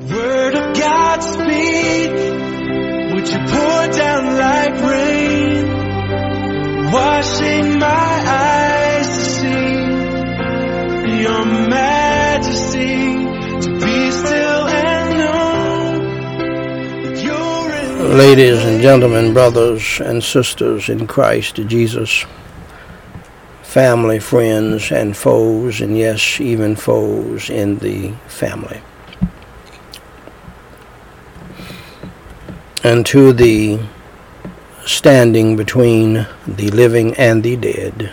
Word of God speak. Would you pour down like rain? Washing my eyes to see your majesty. To be still and know Ladies and gentlemen, brothers and sisters in Christ Jesus, family, friends, and foes, and yes, even foes in the family. And to the standing between the living and the dead.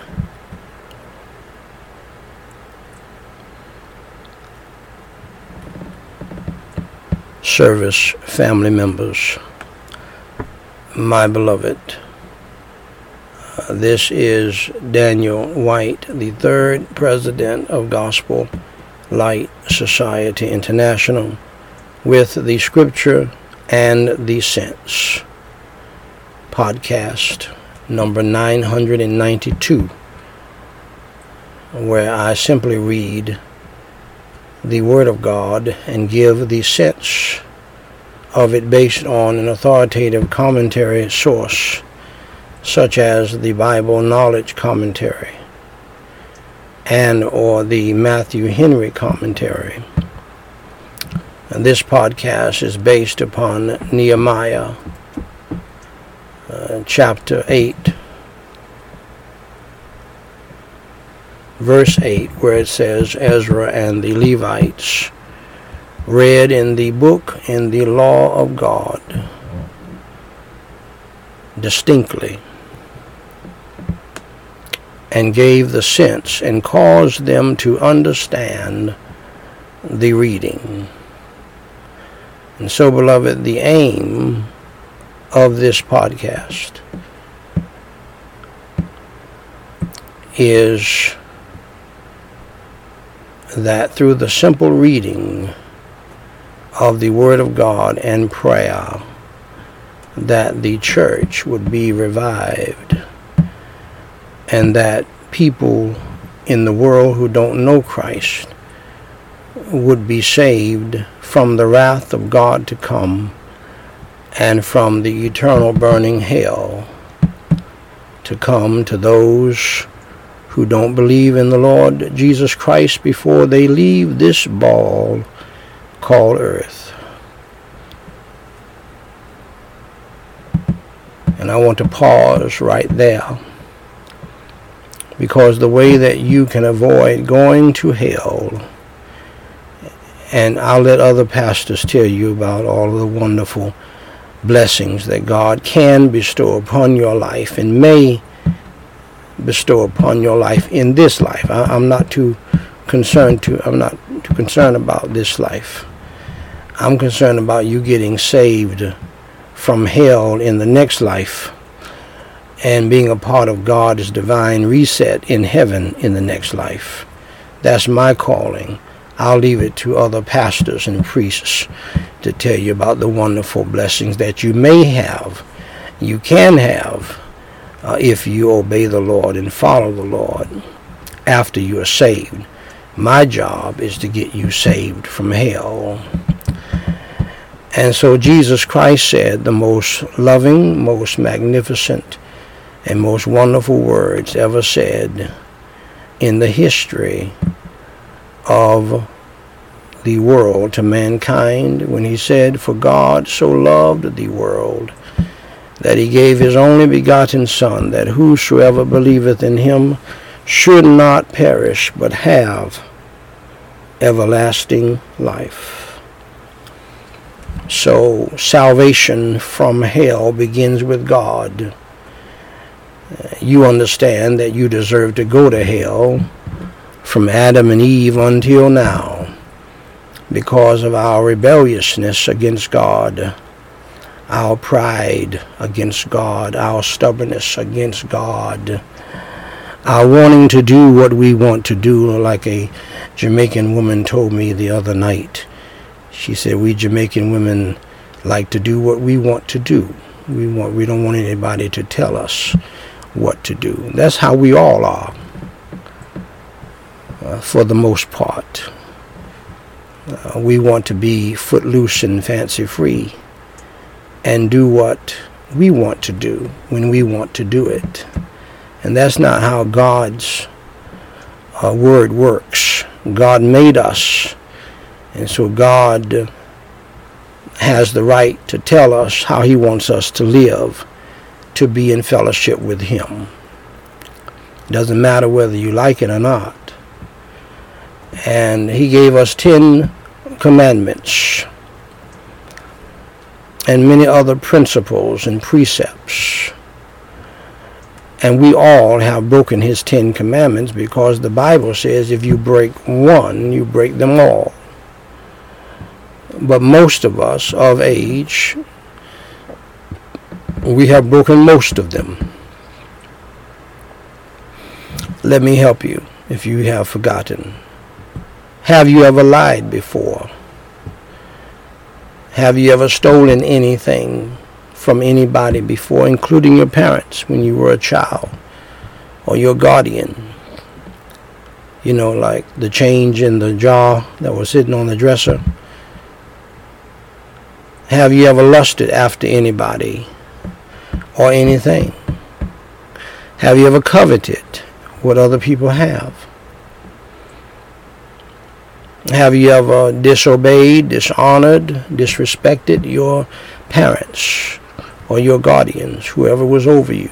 Service family members my beloved. Uh, this is Daniel White, the third president of Gospel Light Society International, with the Scripture and the Sense podcast number 992, where I simply read the Word of God and give the sense of it based on an authoritative commentary source, such as the Bible Knowledge Commentary and or the Matthew Henry Commentary. And this podcast is based upon Nehemiah uh, chapter 8, verse 8, where it says, Ezra and the Levites read in the book in the law of God distinctly and gave the sense and caused them to understand the reading. And so, beloved, the aim of this podcast is that through the simple reading of the Word of God and prayer that the church would be revived and that people in the world who don't know Christ would be saved from the wrath of God to come and from the eternal burning hell to come to those who don't believe in the Lord Jesus Christ before they leave this ball called earth. And I want to pause right there because the way that you can avoid going to hell, and I'll let other pastors tell you about all of the wonderful blessings that God can bestow upon your life and may bestow upon your life in this life. I, am not too concerned to I'm not too concerned about this life. I'm concerned about you getting saved from hell in the next life and being a part of God's divine reset in heaven in the next life. That's my calling. I'll leave it to other pastors and priests to tell you about the wonderful blessings that you may have, you can have, uh, if you obey the Lord and follow the Lord after you are saved. My job is to get you saved from hell. And so Jesus Christ said the most loving, most magnificent, and most wonderful words ever said in the history of the world to mankind when he said, For God so loved the world that he gave his only begotten Son, that whosoever believeth in him should not perish, but have everlasting life. So salvation from hell begins with God. You understand that you deserve to go to hell from Adam and Eve until now because of our rebelliousness against God, our pride against God, our stubbornness against God, our wanting to do what we want to do, like a Jamaican woman told me the other night. She said, "We Jamaican women like to do what we want to do. We want we don't want anybody to tell us what to do. That's how we all are, uh, for the most part. Uh, we want to be footloose and fancy free and do what we want to do when we want to do it. And that's not how God's uh, word works. God made us, and so God has the right to tell us how He wants us to live, to be in fellowship with Him. Doesn't matter whether you like it or not. And He gave us ten commandments and many other principles and precepts. And we all have broken his Ten Commandments because the Bible says if you break one, you break them all. But most of us of age, we have broken most of them. Let me help you if you have forgotten. Have you ever lied before? Have you ever stolen anything from anybody before, including your parents when you were a child or your guardian? You know, like the change in the jar that was sitting on the dresser. Have you ever lusted after anybody or anything? Have you ever coveted what other people have? Have you ever disobeyed, dishonored, disrespected your parents or your guardians, whoever was over you?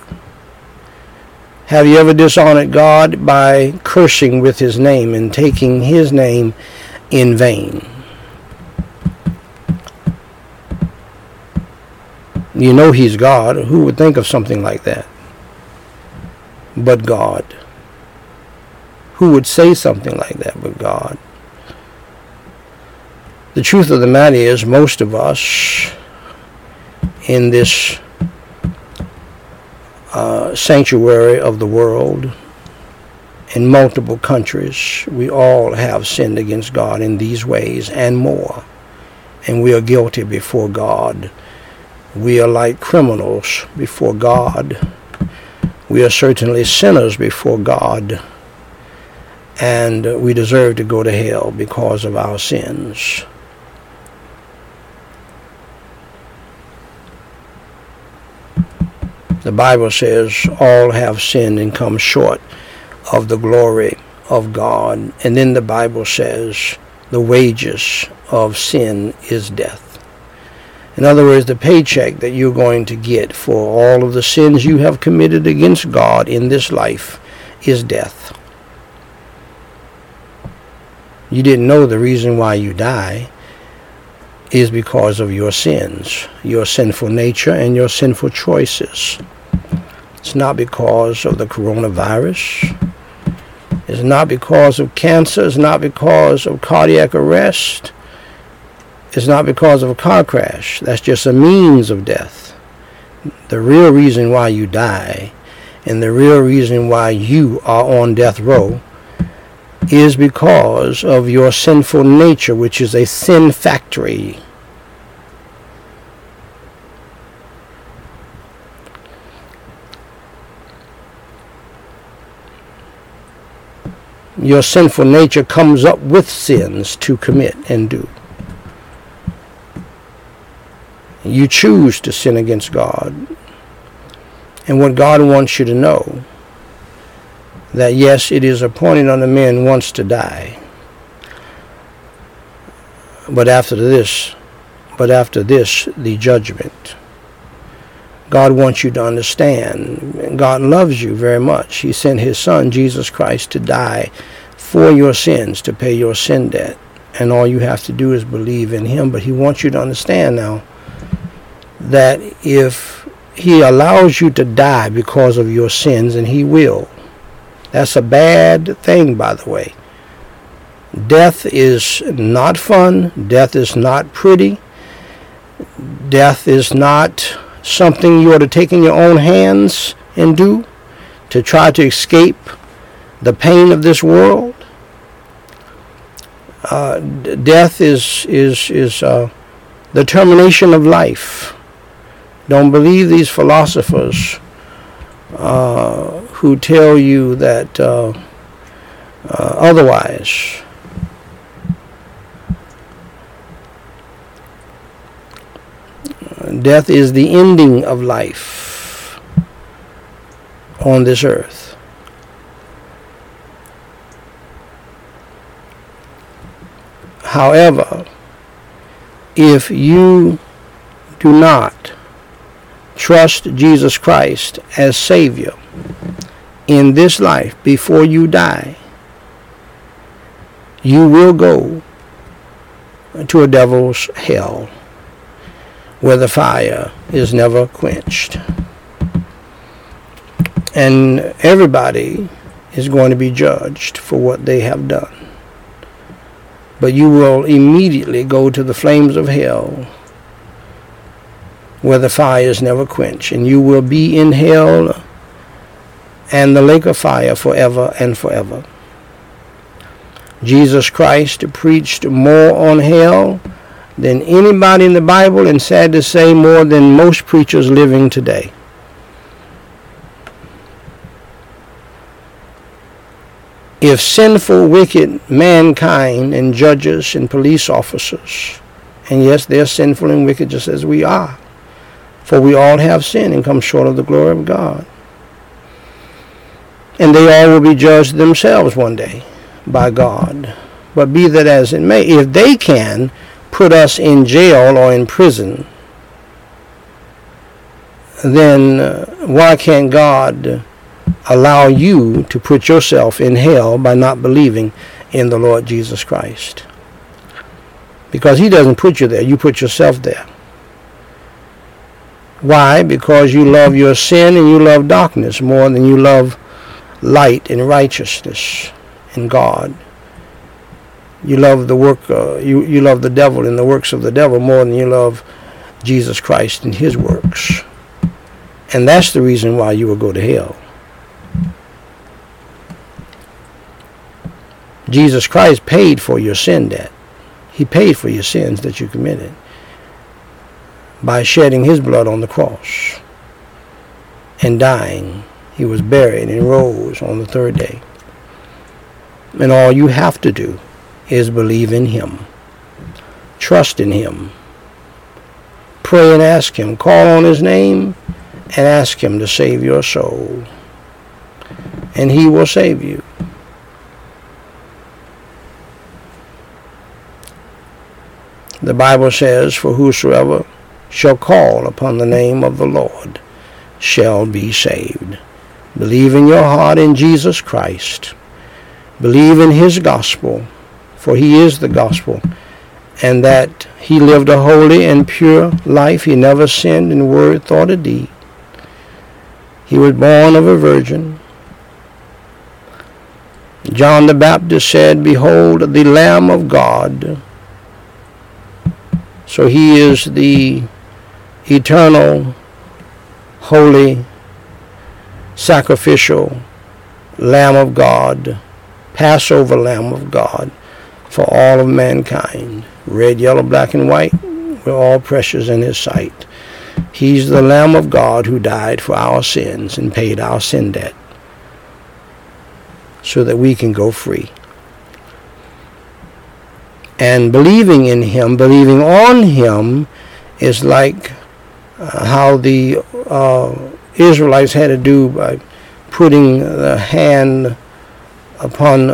Have you ever dishonored God by cursing with his name and taking his name in vain? You know he's God. Who would think of something like that? But God. Who would say something like that but God? The truth of the matter is, most of us in this uh, sanctuary of the world, in multiple countries, we all have sinned against God in these ways and more. And we are guilty before God. We are like criminals before God. We are certainly sinners before God. And we deserve to go to hell because of our sins. The Bible says all have sinned and come short of the glory of God. And then the Bible says the wages of sin is death. In other words, the paycheck that you're going to get for all of the sins you have committed against God in this life is death. You didn't know the reason why you die is because of your sins, your sinful nature, and your sinful choices. It's not because of the coronavirus. It's not because of cancer. It's not because of cardiac arrest. It's not because of a car crash. That's just a means of death. The real reason why you die and the real reason why you are on death row is because of your sinful nature, which is a sin factory. your sinful nature comes up with sins to commit and do. You choose to sin against God. And what God wants you to know that yes, it is appointed on the man once to die. But after this, but after this, the judgment. God wants you to understand. God loves you very much. He sent his son, Jesus Christ, to die for your sins, to pay your sin debt. And all you have to do is believe in him. But he wants you to understand now that if he allows you to die because of your sins, and he will, that's a bad thing, by the way. Death is not fun. Death is not pretty. Death is not something you ought to take in your own hands and do to try to escape the pain of this world. Uh, death is is is uh, the termination of life. Don't believe these philosophers uh, who tell you that uh, uh, otherwise. Death is the ending of life on this earth. However, if you do not trust Jesus Christ as Savior in this life before you die, you will go to a devil's hell where the fire is never quenched. And everybody is going to be judged for what they have done. But you will immediately go to the flames of hell where the fire is never quenched. And you will be in hell and the lake of fire forever and forever. Jesus Christ preached more on hell than anybody in the Bible, and sad to say, more than most preachers living today. If sinful, wicked mankind and judges and police officers, and yes, they're sinful and wicked just as we are, for we all have sinned and come short of the glory of God. And they all will be judged themselves one day by God. But be that as it may, if they can put us in jail or in prison, then uh, why can't God allow you to put yourself in hell by not believing in the Lord Jesus Christ? Because he doesn't put you there, you put yourself there. Why? Because you love your sin and you love darkness more than you love light and righteousness and God you love the work uh, you you love the devil and the works of the devil more than you love Jesus Christ and his works. And that's the reason why you will go to hell. Jesus Christ paid for your sin debt. He paid for your sins that you committed by shedding his blood on the cross and dying. He was buried and rose on the third day. And all you have to do is believe in Him. Trust in Him. Pray and ask Him. Call on His name and ask Him to save your soul. And He will save you. The Bible says, For whosoever shall call upon the name of the Lord shall be saved. Believe in your heart in Jesus Christ. Believe in His gospel for he is the gospel, and that he lived a holy and pure life. He never sinned in word, thought, or deed. He was born of a virgin. John the Baptist said, Behold the Lamb of God. So he is the eternal, holy, sacrificial Lamb of God, Passover Lamb of God for all of mankind. Red, yellow, black, and white, we're all precious in His sight. He's the Lamb of God who died for our sins and paid our sin debt so that we can go free. And believing in Him, believing on Him, is like uh, how the uh, Israelites had to do by putting the hand upon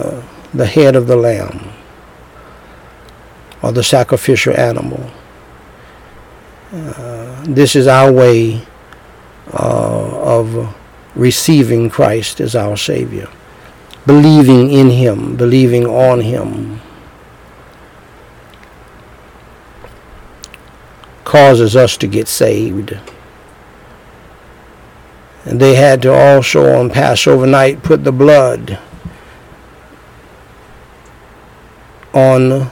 the head of the lamb or the sacrificial animal. Uh, this is our way uh, of receiving Christ as our Savior, believing in Him, believing on Him. Causes us to get saved. And they had to also on Passover night put the blood on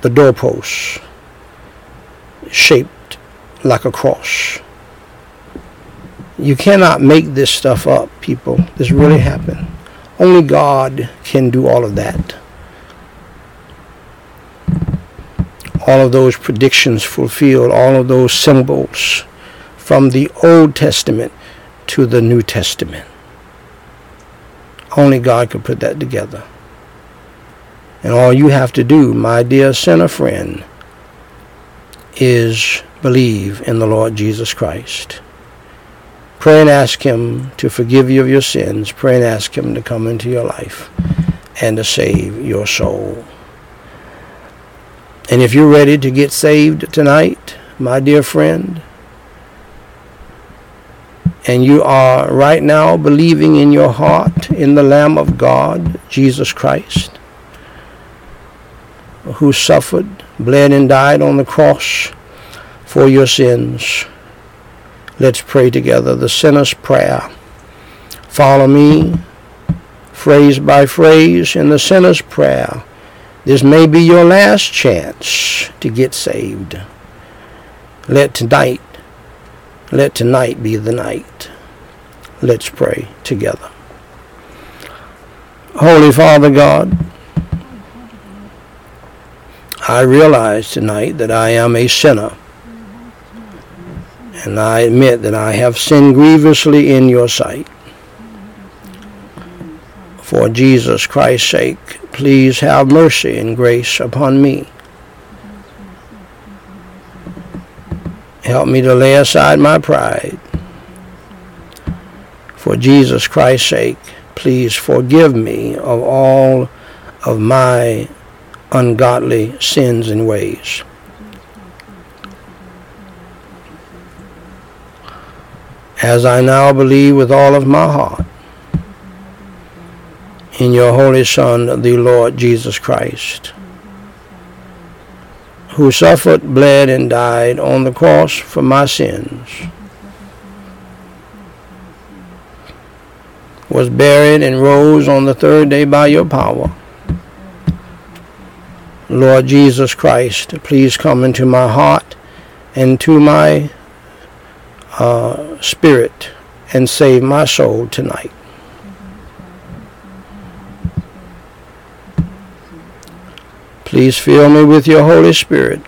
the doorposts shaped like a cross. You cannot make this stuff up, people. This really happened. Only God can do all of that. All of those predictions fulfilled, all of those symbols from the Old Testament to the New Testament. Only God could put that together. And all you have to do, my dear sinner friend, is believe in the Lord Jesus Christ. Pray and ask Him to forgive you of your sins. Pray and ask Him to come into your life and to save your soul. And if you're ready to get saved tonight, my dear friend, and you are right now believing in your heart in the Lamb of God, Jesus Christ, who suffered, bled, and died on the cross for your sins. Let's pray together the sinner's prayer. Follow me, phrase by phrase, in the sinner's prayer. This may be your last chance to get saved. Let tonight, let tonight be the night. Let's pray together. Holy Father God, I realize tonight that I am a sinner. And I admit that I have sinned grievously in your sight. For Jesus Christ's sake, please have mercy and grace upon me. Help me to lay aside my pride. For Jesus Christ's sake, please forgive me of all of my ungodly sins and ways. As I now believe with all of my heart in your Holy Son, the Lord Jesus Christ, who suffered, bled, and died on the cross for my sins, was buried and rose on the third day by your power Lord Jesus Christ, please come into my heart and to my uh, spirit and save my soul tonight. Please fill me with your Holy Spirit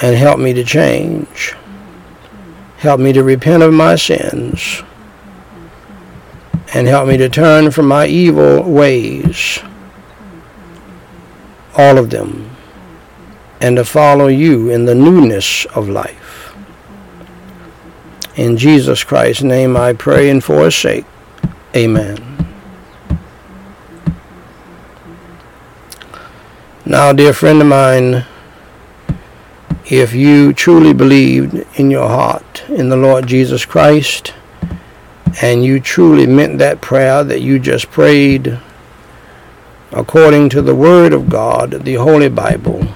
and help me to change. Help me to repent of my sins and help me to turn from my evil ways all of them, and to follow you in the newness of life. In Jesus Christ's name I pray and for. Amen. Now, dear friend of mine, if you truly believed in your heart in the Lord Jesus Christ, and you truly meant that prayer that you just prayed, according to the Word of God, the Holy Bible,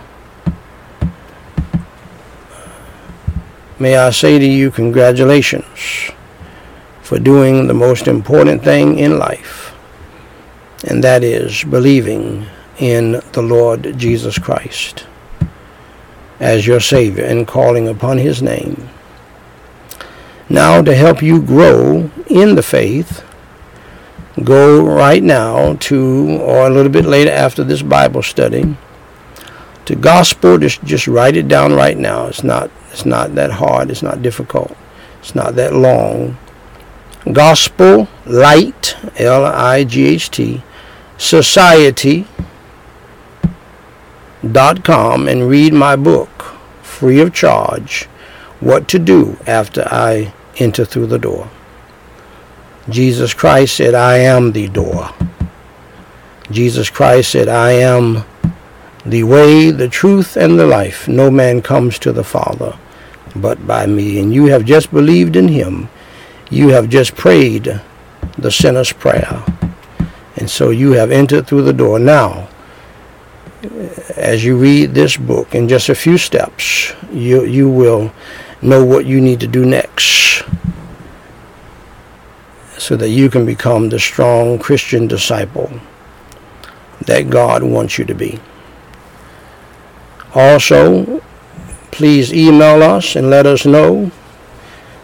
may I say to you, congratulations for doing the most important thing in life, and that is believing in the Lord Jesus Christ as your Savior and calling upon His name. Now, to help you grow in the faith, go right now to, or a little bit later after this Bible study, to gospel. Just just write it down right now. It's not it's not that hard. It's not difficult. It's not that long. Gospel Light L I G H T Society com and read my book free of charge. What to do after I enter through the door. Jesus Christ said, I am the door. Jesus Christ said, I am the way, the truth, and the life. No man comes to the Father but by me. And you have just believed in him. You have just prayed the sinner's prayer. And so you have entered through the door. Now, as you read this book in just a few steps, you, you will know what you need to do next so that you can become the strong Christian disciple that God wants you to be. Also, please email us and let us know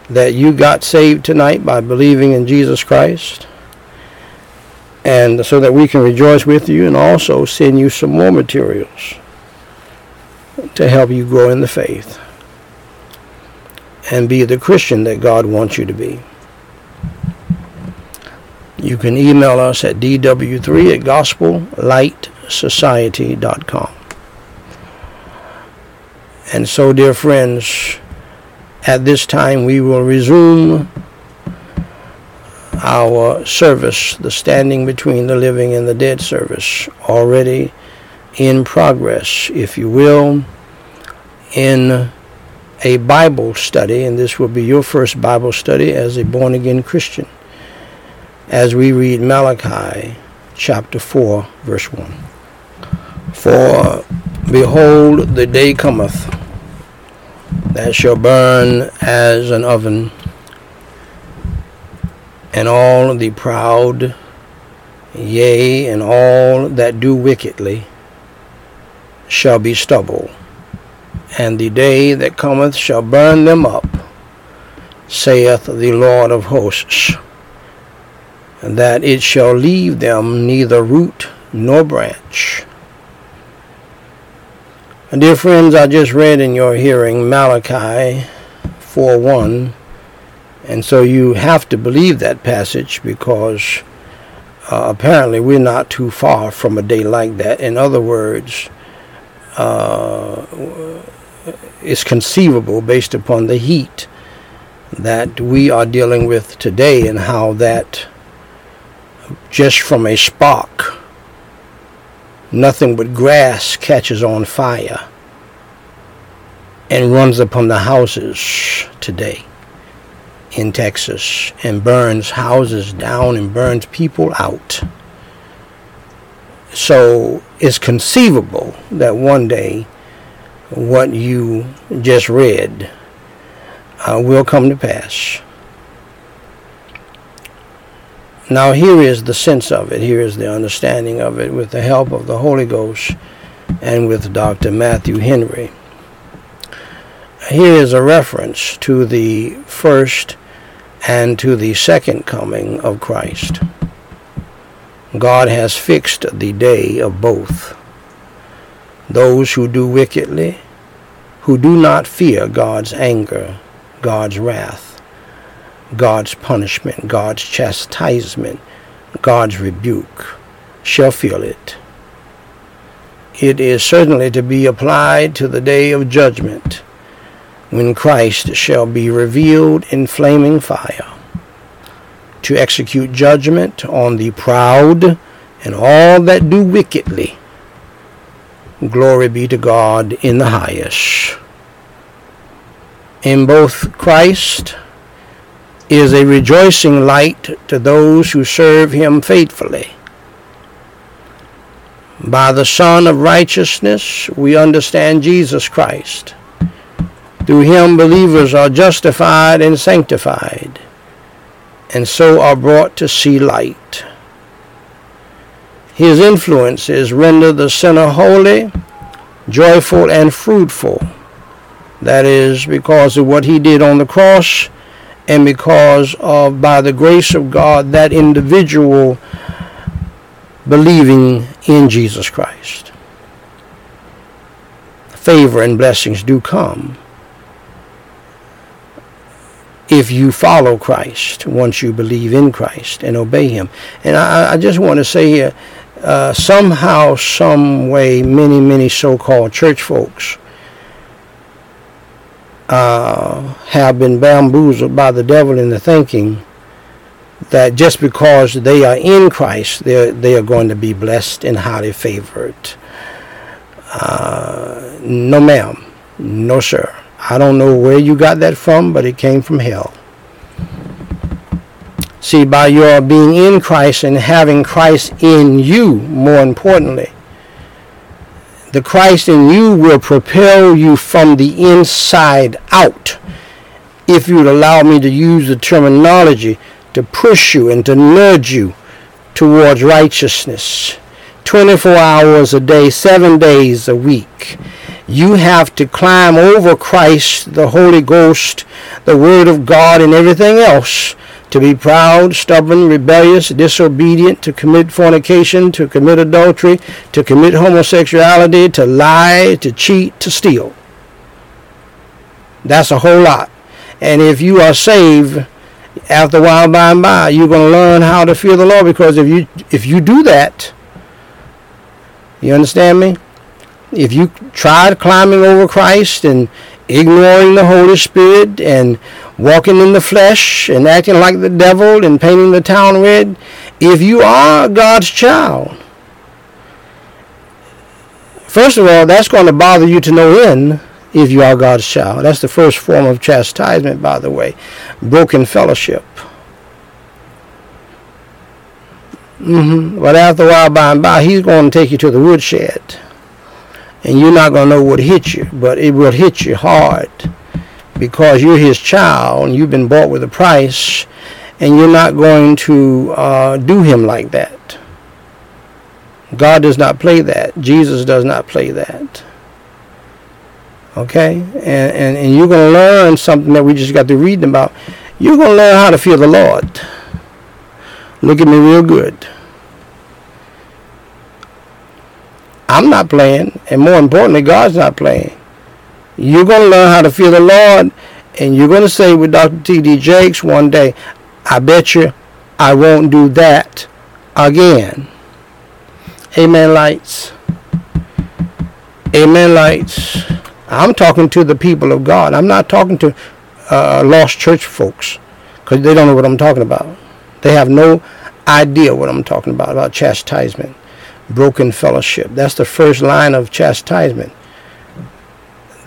that you got saved tonight by believing in Jesus Christ. And so that we can rejoice with you and also send you some more materials to help you grow in the faith and be the Christian that God wants you to be. You can email us at dw3 at gospellightsociety.com. And so, dear friends, at this time we will resume our service, the standing between the living and the dead service, already in progress, if you will, in a Bible study, and this will be your first Bible study as a born again Christian, as we read Malachi chapter 4, verse 1. For behold, the day cometh that shall burn as an oven, and all the proud, yea, and all that do wickedly, shall be stubble and the day that cometh shall burn them up, saith the Lord of hosts, and that it shall leave them neither root nor branch. Dear friends, I just read in your hearing Malachi 4:1, and so you have to believe that passage because uh, apparently we're not too far from a day like that. In other words, uh, is conceivable based upon the heat that we are dealing with today and how that just from a spark nothing but grass catches on fire and runs upon the houses today in Texas and burns houses down and burns people out. So it's conceivable that one day what you just read uh, will come to pass. Now, here is the sense of it. Here is the understanding of it with the help of the Holy Ghost and with Dr. Matthew Henry. Here is a reference to the first and to the second coming of Christ. God has fixed the day of both those who do wickedly, who do not fear God's anger, God's wrath, God's punishment, God's chastisement, God's rebuke, shall feel it. It is certainly to be applied to the day of judgment, when Christ shall be revealed in flaming fire, to execute judgment on the proud and all that do wickedly, Glory be to God in the highest. In both Christ is a rejoicing light to those who serve him faithfully. By the Son of Righteousness, we understand Jesus Christ. Through him, believers are justified and sanctified, and so are brought to see light. His influences render the sinner holy, joyful, and fruitful. That is because of what he did on the cross and because of, by the grace of God, that individual believing in Jesus Christ. Favor and blessings do come if you follow Christ once you believe in Christ and obey Him. And I, I just want to say here uh, somehow, some way, many, many so-called church folks uh, have been bamboozled by the devil into thinking that just because they are in Christ, they they are going to be blessed and highly favored. Uh, no, ma'am, no, sir. I don't know where you got that from, but it came from hell. See, by your being in Christ and having Christ in you, more importantly, the Christ in you will propel you from the inside out. If you'd allow me to use the terminology to push you and to nudge you towards righteousness. 24 hours a day, seven days a week. You have to climb over Christ, the Holy Ghost, the Word of God, and everything else to be proud, stubborn, rebellious, disobedient, to commit fornication, to commit adultery, to commit homosexuality, to lie, to cheat, to steal. That's a whole lot. And if you are saved, after a while by and by, you're going to learn how to fear the Lord because if you if you do that, you understand me? If you tried climbing over Christ and ignoring the Holy Spirit and walking in the flesh and acting like the devil and painting the town red, if you are God's child, first of all, that's going to bother you to no end if you are God's child. That's the first form of chastisement, by the way. Broken fellowship. Mm-hmm. But after a while, by and by, he's going to take you to the woodshed. And you're not going to know what hit you, but it will hit you hard because you're his child and you've been bought with a price and you're not going to uh, do him like that. God does not play that. Jesus does not play that. Okay? And, and, and you're going to learn something that we just got to read about. You're going to learn how to fear the Lord. Look at me real good. I'm not playing, and more importantly, God's not playing. You're going to learn how to fear the Lord, and you're going to say with Dr. T.D. Jakes one day, I bet you I won't do that again. Amen, lights. Amen, lights. I'm talking to the people of God. I'm not talking to uh, lost church folks because they don't know what I'm talking about. They have no idea what I'm talking about, about chastisement, broken fellowship. That's the first line of chastisement.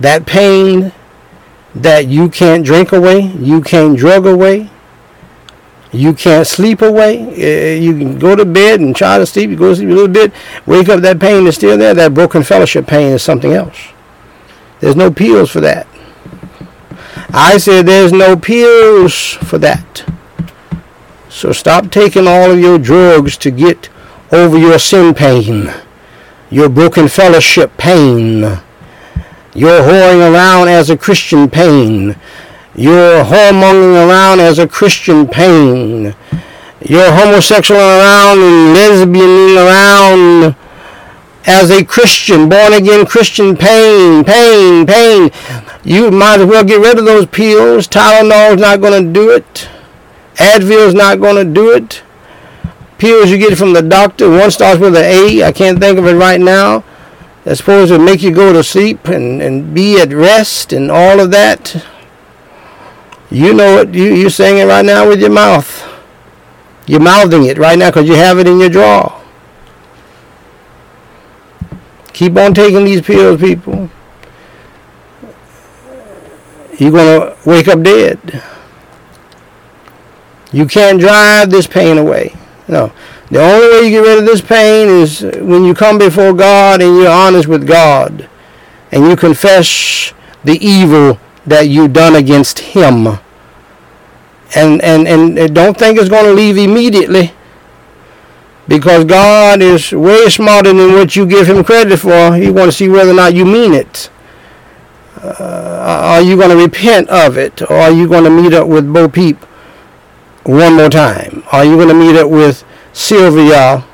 That pain that you can't drink away, you can't drug away, you can't sleep away. Eh, you can go to bed and try to sleep. You go to sleep a little bit, wake up, that pain is still there. That broken fellowship pain is something else. There's no pills for that. I said there's no pills for that. So stop taking all of your drugs to get over your sin pain, your broken fellowship pain, your whoring around as a Christian pain, your whoremongering around as a Christian pain, your homosexual around and lesbian around as a Christian, born again Christian pain, pain, pain. You might as well get rid of those pills. Tylenol's not going to do it. Advil's not going to do it. Pills you get from the doctor, one starts with an A. I can't think of it right now. That's supposed to make you go to sleep and, and be at rest and all of that. You know it. You, you're saying it right now with your mouth. You're mouthing it right now because you have it in your drawer. Keep on taking these pills, people. You're going to wake up dead. You can't drive this pain away. No. The only way you get rid of this pain is when you come before God and you're honest with God and you confess the evil that you've done against Him. And, and, and don't think it's going to leave immediately because God is way smarter than what you give Him credit for. He wants to see whether or not you mean it. Uh, are you going to repent of it? Or are you going to meet up with Bo Peep one more time? Are you going to meet up with Sylvia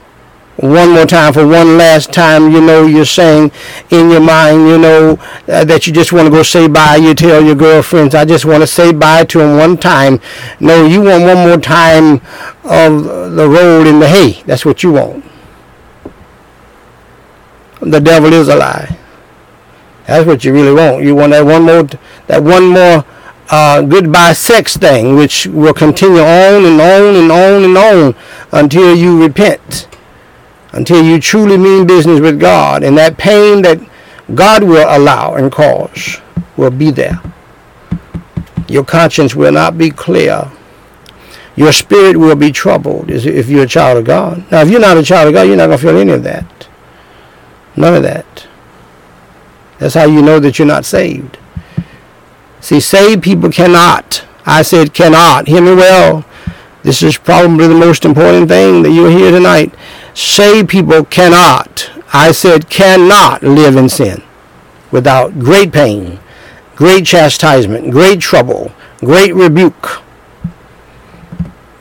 one more time for one last time? You know, you're saying in your mind, you know, uh, that you just want to go say bye. You tell your girlfriends, I just want to say bye to him one time. No, you want one more time of the road in the hay. That's what you want. The devil is a lie. That's what you really want. You want that one more, that one more uh, goodbye sex thing, which will continue on and on and on and on until you repent, until you truly mean business with God. And that pain that God will allow and cause will be there. Your conscience will not be clear. Your spirit will be troubled if you're a child of God. Now, if you're not a child of God, you're not going to feel any of that. None of that. That's how you know that you're not saved. See, saved people cannot. I said cannot. Hear me well. This is probably the most important thing that you'll hear tonight. Saved people cannot. I said cannot live in sin without great pain, great chastisement, great trouble, great rebuke.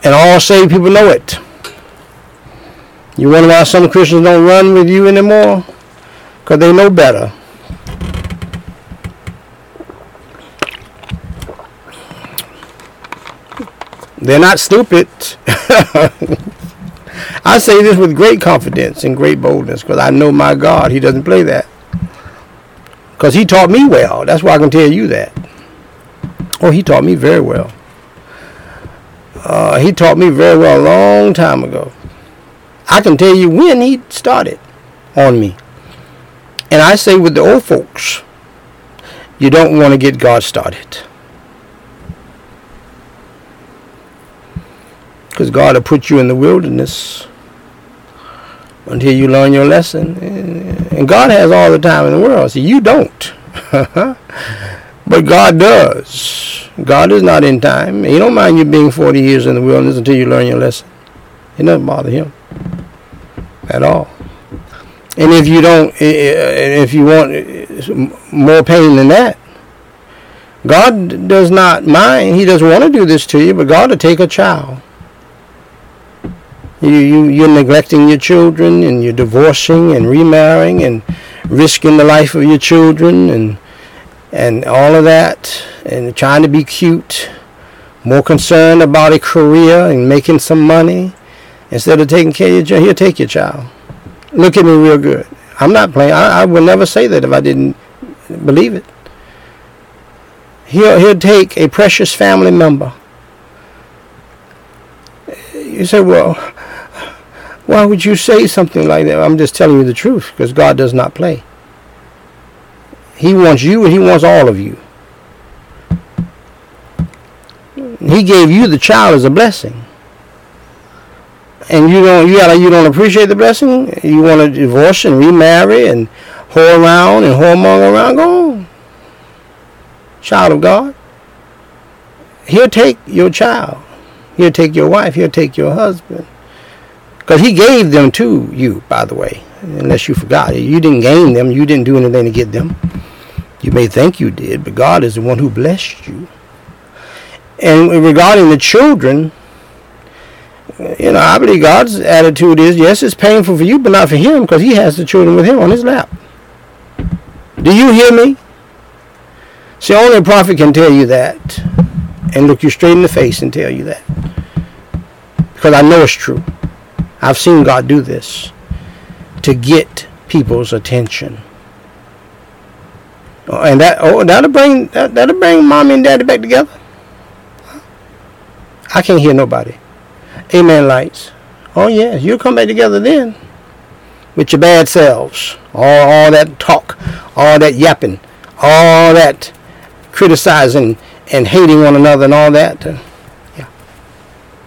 And all saved people know it. You wonder why some Christians don't run with you anymore? Because they know better. They're not stupid. I say this with great confidence and great boldness because I know my God. He doesn't play that. Because he taught me well. That's why I can tell you that. Oh, he taught me very well. Uh, he taught me very well a long time ago. I can tell you when he started on me. And I say with the old folks, you don't want to get God started. Because God will put you in the wilderness until you learn your lesson. And God has all the time in the world. See, you don't. but God does. God is not in time. He don't mind you being 40 years in the wilderness until you learn your lesson. It doesn't bother him at all. And if you don't, if you want more pain than that, God does not mind. He doesn't want to do this to you, but God will take a child you, you, you're neglecting your children and you're divorcing and remarrying and risking the life of your children and and all of that and trying to be cute, more concerned about a career and making some money instead of taking care of your child. He'll take your child. Look at me real good. I'm not playing. I, I would never say that if I didn't believe it. He'll, he'll take a precious family member. You say, well, why would you say something like that? I'm just telling you the truth because God does not play. He wants you and he wants all of you. He gave you the child as a blessing. And you don't you gotta, you don't appreciate the blessing? You want to divorce and remarry and whore around and whoremonger around? Go on. Child of God. He'll take your child. He'll take your wife. He'll take your husband. Because he gave them to you, by the way, unless you forgot. You didn't gain them. You didn't do anything to get them. You may think you did, but God is the one who blessed you. And regarding the children, you know, I believe God's attitude is, yes, it's painful for you, but not for him, because he has the children with him on his lap. Do you hear me? See, only a prophet can tell you that and look you straight in the face and tell you that. Because I know it's true. I've seen God do this to get people's attention. Oh, and that oh that'll bring that, that'll bring mommy and daddy back together. I can't hear nobody. Amen lights. Oh yeah, you'll come back together then. With your bad selves. All all that talk, all that yapping, all that criticizing and hating one another and all that. Yeah.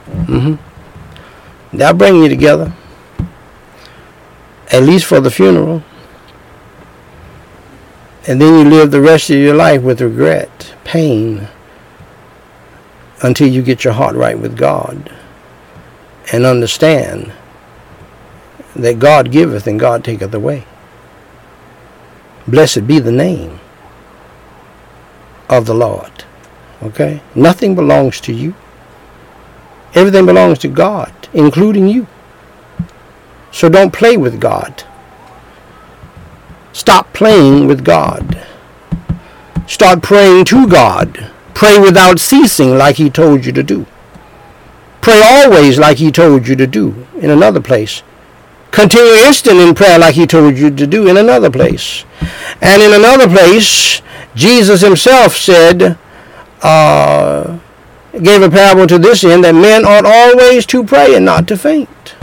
Mm-hmm. They'll bring you together. At least for the funeral. And then you live the rest of your life with regret, pain, until you get your heart right with God and understand that God giveth and God taketh away. Blessed be the name of the Lord. Okay? Nothing belongs to you. Everything belongs to God, including you. So don't play with God. Stop playing with God. Start praying to God. Pray without ceasing like he told you to do. Pray always like he told you to do in another place. Continue instant in prayer like he told you to do in another place. And in another place, Jesus himself said, uh, gave a parable to this end that men ought always to pray and not to faint.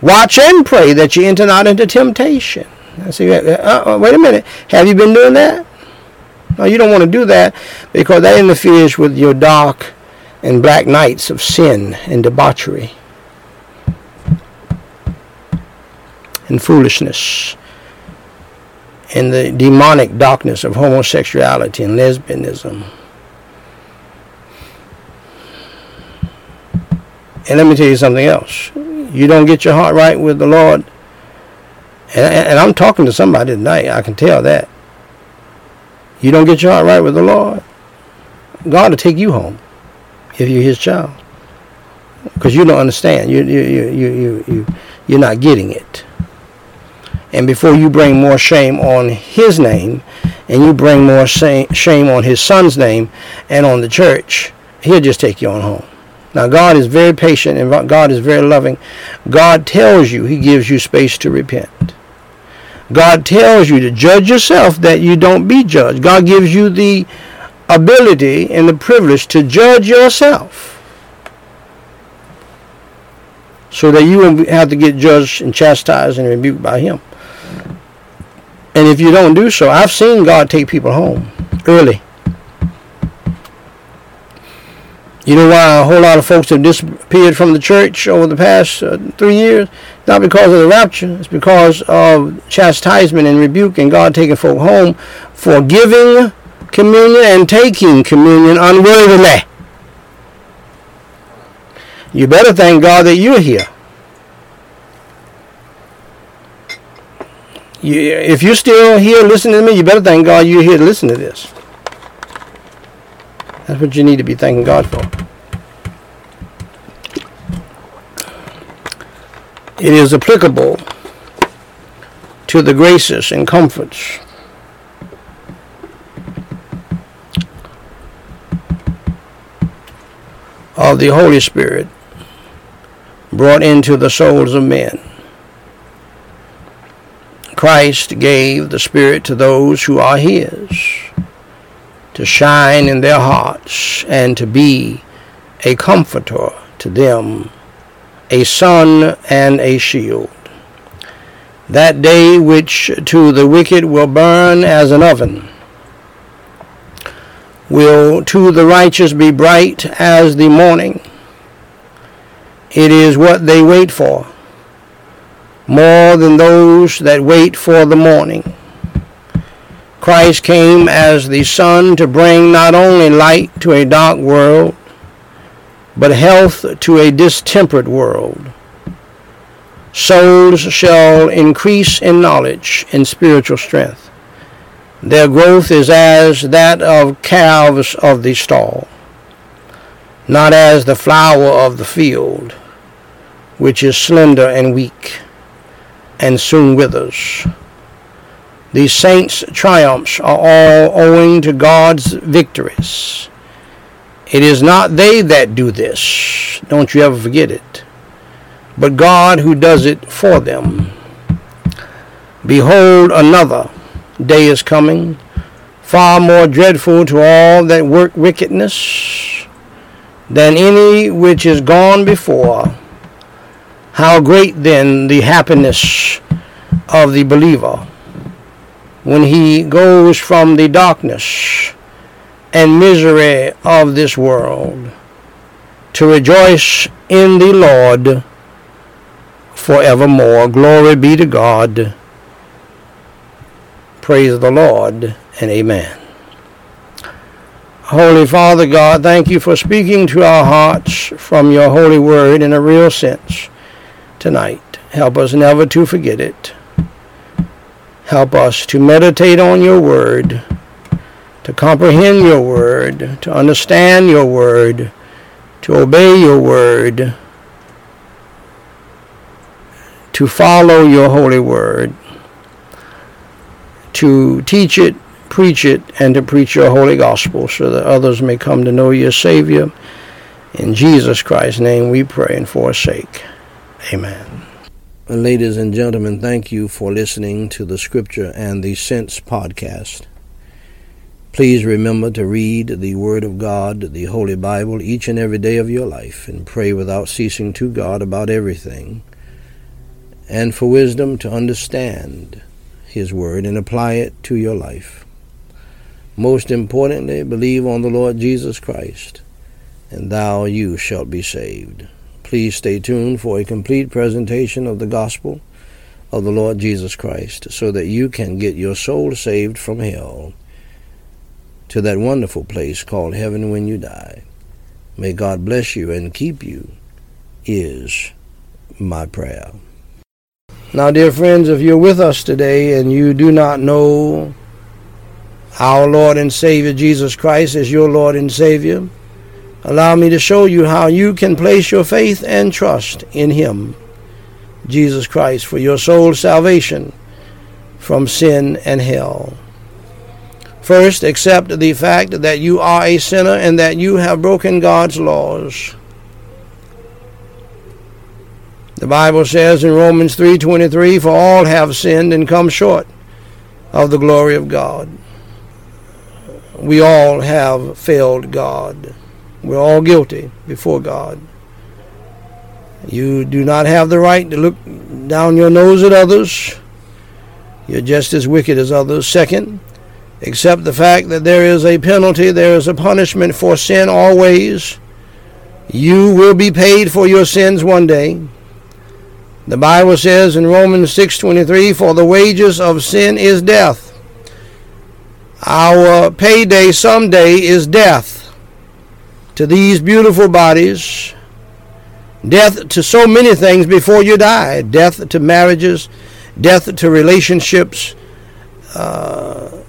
Watch and pray that you enter not into temptation. I see, uh, uh, wait a minute. Have you been doing that? No, you don't want to do that because that interferes with your dark and black nights of sin and debauchery and foolishness and the demonic darkness of homosexuality and lesbianism. And let me tell you something else. You don't get your heart right with the Lord. And, and I'm talking to somebody tonight. I can tell that. You don't get your heart right with the Lord. God will take you home if you're his child. Because you don't understand. You, you, you, you, you, you, you're not getting it. And before you bring more shame on his name, and you bring more shame on his son's name and on the church, he'll just take you on home. Now, God is very patient and God is very loving. God tells you, He gives you space to repent. God tells you to judge yourself that you don't be judged. God gives you the ability and the privilege to judge yourself so that you won't have to get judged and chastised and rebuked by him. And if you don't do so, I've seen God take people home early. You know why a whole lot of folks have disappeared from the church over the past uh, three years? Not because of the rapture. It's because of chastisement and rebuke and God taking folk home for giving communion and taking communion unworthily. You better thank God that you're here. You, if you're still here listening to me, you better thank God you're here to listen to this. That's what you need to be thanking God for. It is applicable to the graces and comforts of the Holy Spirit brought into the souls of men. Christ gave the Spirit to those who are His to shine in their hearts and to be a comforter to them, a sun and a shield. That day which to the wicked will burn as an oven will to the righteous be bright as the morning. It is what they wait for more than those that wait for the morning. Christ came as the sun to bring not only light to a dark world, but health to a distempered world. Souls shall increase in knowledge and spiritual strength. Their growth is as that of calves of the stall, not as the flower of the field, which is slender and weak and soon withers. These saints' triumphs are all owing to God's victories. It is not they that do this, don't you ever forget it, but God who does it for them. Behold, another day is coming, far more dreadful to all that work wickedness than any which is gone before how great then the happiness of the believer when he goes from the darkness and misery of this world to rejoice in the Lord forevermore. Glory be to God. Praise the Lord and amen. Holy Father God, thank you for speaking to our hearts from your holy word in a real sense tonight. Help us never to forget it. Help us to meditate on your word, to comprehend your word, to understand your word, to obey your word, to follow your holy word, to teach it, preach it, and to preach your holy gospel so that others may come to know your Savior. In Jesus Christ's name we pray and forsake. Amen. Ladies and gentlemen, thank you for listening to the Scripture and the Sense podcast. Please remember to read the Word of God, the Holy Bible, each and every day of your life and pray without ceasing to God about everything, and for wisdom to understand His Word and apply it to your life. Most importantly, believe on the Lord Jesus Christ, and thou you shalt be saved. Please stay tuned for a complete presentation of the gospel of the Lord Jesus Christ so that you can get your soul saved from hell to that wonderful place called heaven when you die. May God bless you and keep you, is my prayer. Now, dear friends, if you're with us today and you do not know our Lord and Savior Jesus Christ as your Lord and Savior, Allow me to show you how you can place your faith and trust in Him, Jesus Christ, for your soul's salvation from sin and hell. First, accept the fact that you are a sinner and that you have broken God's laws. The Bible says in Romans 3:23, "For all have sinned and come short of the glory of God." We all have failed God. We're all guilty before God. You do not have the right to look down your nose at others. You're just as wicked as others. Second, accept the fact that there is a penalty, there is a punishment for sin always. You will be paid for your sins one day. The Bible says in Romans 6:23, "For the wages of sin is death." Our payday someday is death to these beautiful bodies, death to so many things before you die, death to marriages, death to relationships, uh,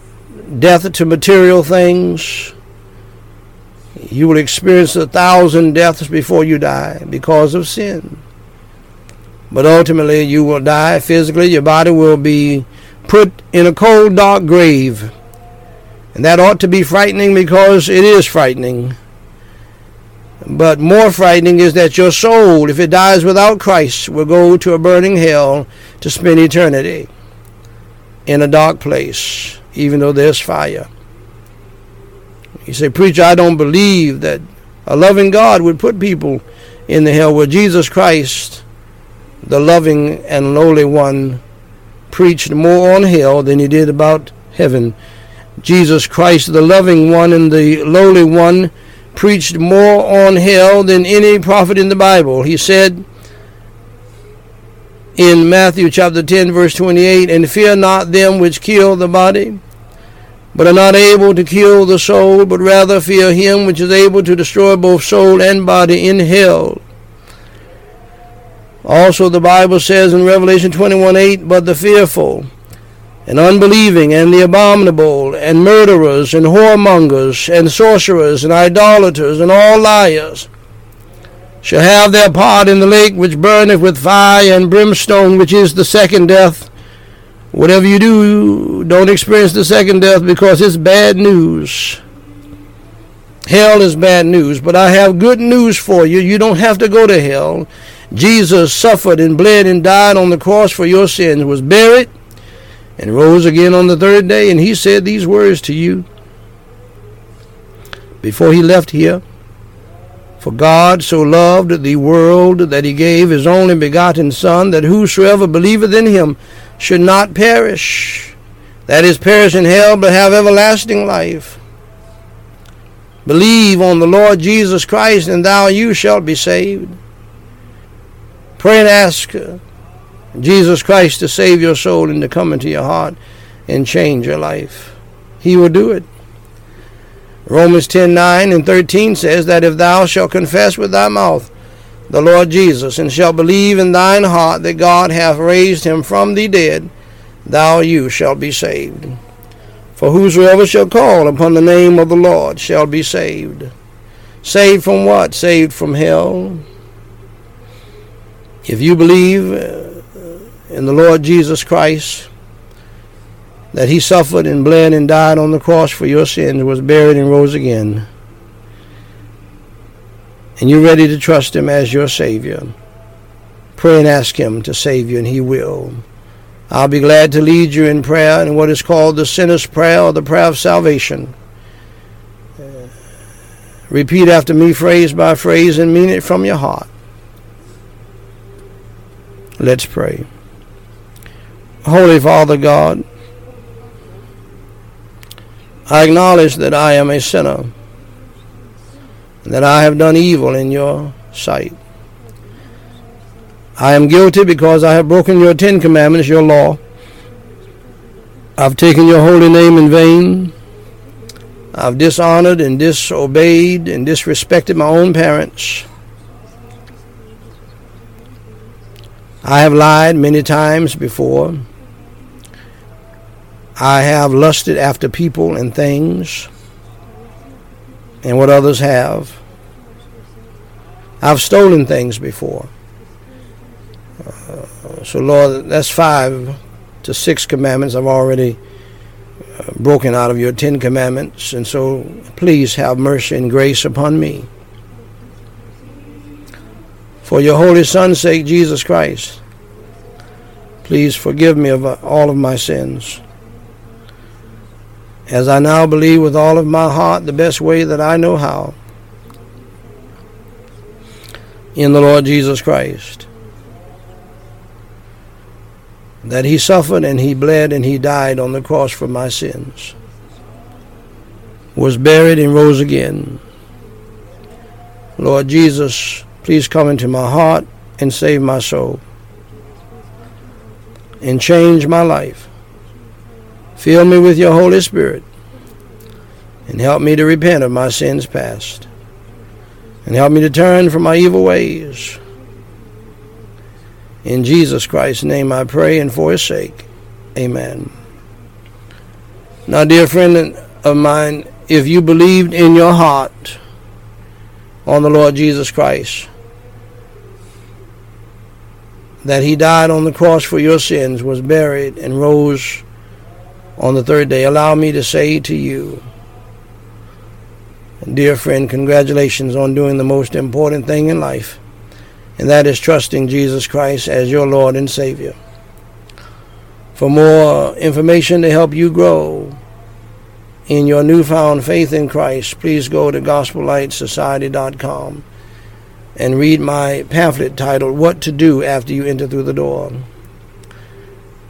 death to material things. You will experience a thousand deaths before you die because of sin. But ultimately, you will die physically. Your body will be put in a cold, dark grave and that ought to be frightening because it is frightening. But more frightening is that your soul, if it dies without Christ, will go to a burning hell to spend eternity in a dark place, even though there's fire. You say, Preacher, I don't believe that a loving God would put people in the hell. where Jesus Christ, the loving and lowly one, preached more on hell than he did about heaven. Jesus Christ, the loving one and the lowly one, preached more on hell than any prophet in the Bible. He said in Matthew chapter 10, verse 28, And fear not them which kill the body, but are not able to kill the soul, but rather fear him which is able to destroy both soul and body in hell. Also, the Bible says in Revelation 21 8, But the fearful, and unbelieving, and the abominable, and murderers, and whoremongers, and sorcerers, and idolaters, and all liars, shall have their part in the lake which burneth with fire and brimstone, which is the second death. Whatever you do, don't experience the second death because it's bad news. Hell is bad news, but I have good news for you. You don't have to go to hell. Jesus suffered and bled and died on the cross for your sins, was buried, and rose again on the third day, and he said these words to you before he left here. For God so loved the world that he gave his only begotten Son, that whosoever believeth in him should not perish, that is, perish in hell, but have everlasting life. Believe on the Lord Jesus Christ, and thou you shalt be saved. Pray and ask Jesus Christ to save your soul and to come into your heart and change your life. He will do it. Romans 10 9 and 13 says that if thou shalt confess with thy mouth the Lord Jesus, and shalt believe in thine heart that God hath raised him from the dead, thou you shalt be saved. For whosoever shall call upon the name of the Lord shall be saved. Saved from what? Saved from hell. If you believe in the Lord Jesus Christ, that he suffered and bled and died on the cross for your sins, was buried and rose again, and you're ready to trust him as your Savior, pray and ask him to save you, and he will. I'll be glad to lead you in prayer in what is called the sinner's prayer or the prayer of salvation. Repeat after me, phrase by phrase, and mean it from your heart. Let's pray. Holy Father God, I acknowledge that I am a sinner, that I have done evil in your sight. I am guilty because I have broken your Ten Commandments, your law. I've taken your holy name in vain. I've dishonored and disobeyed and disrespected my own parents. I have lied many times before. I have lusted after people and things and what others have. I've stolen things before. Uh, so, Lord, that's five to six commandments I've already uh, broken out of your Ten Commandments. And so, please have mercy and grace upon me. For your holy Son's sake, Jesus Christ, please forgive me of all of my sins. As I now believe with all of my heart the best way that I know how in the Lord Jesus Christ. That he suffered and he bled and he died on the cross for my sins, was buried and rose again. Lord Jesus, please come into my heart and save my soul and change my life. Fill me with your Holy Spirit and help me to repent of my sins past and help me to turn from my evil ways. In Jesus Christ's name I pray and for his sake. Amen. Now, dear friend of mine, if you believed in your heart on the Lord Jesus Christ, that he died on the cross for your sins, was buried, and rose on the third day, allow me to say to you, Dear friend, congratulations on doing the most important thing in life, and that is trusting Jesus Christ as your Lord and Savior. For more information to help you grow in your newfound faith in Christ, please go to gospellightsociety.com and read my pamphlet titled What to Do After You Enter Through the Door.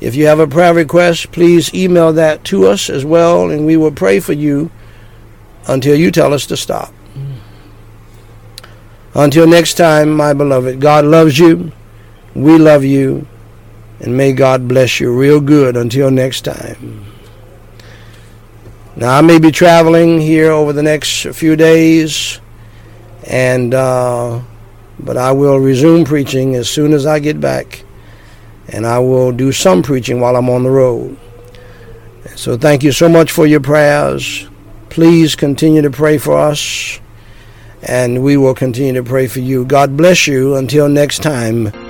If you have a prayer request, please email that to us as well, and we will pray for you until you tell us to stop. Until next time, my beloved, God loves you. We love you. And may God bless you real good until next time. Now, I may be traveling here over the next few days, and uh, but I will resume preaching as soon as I get back, and I will do some preaching while I'm on the road. So, thank you so much for your prayers. Please continue to pray for us and we will continue to pray for you. God bless you. Until next time.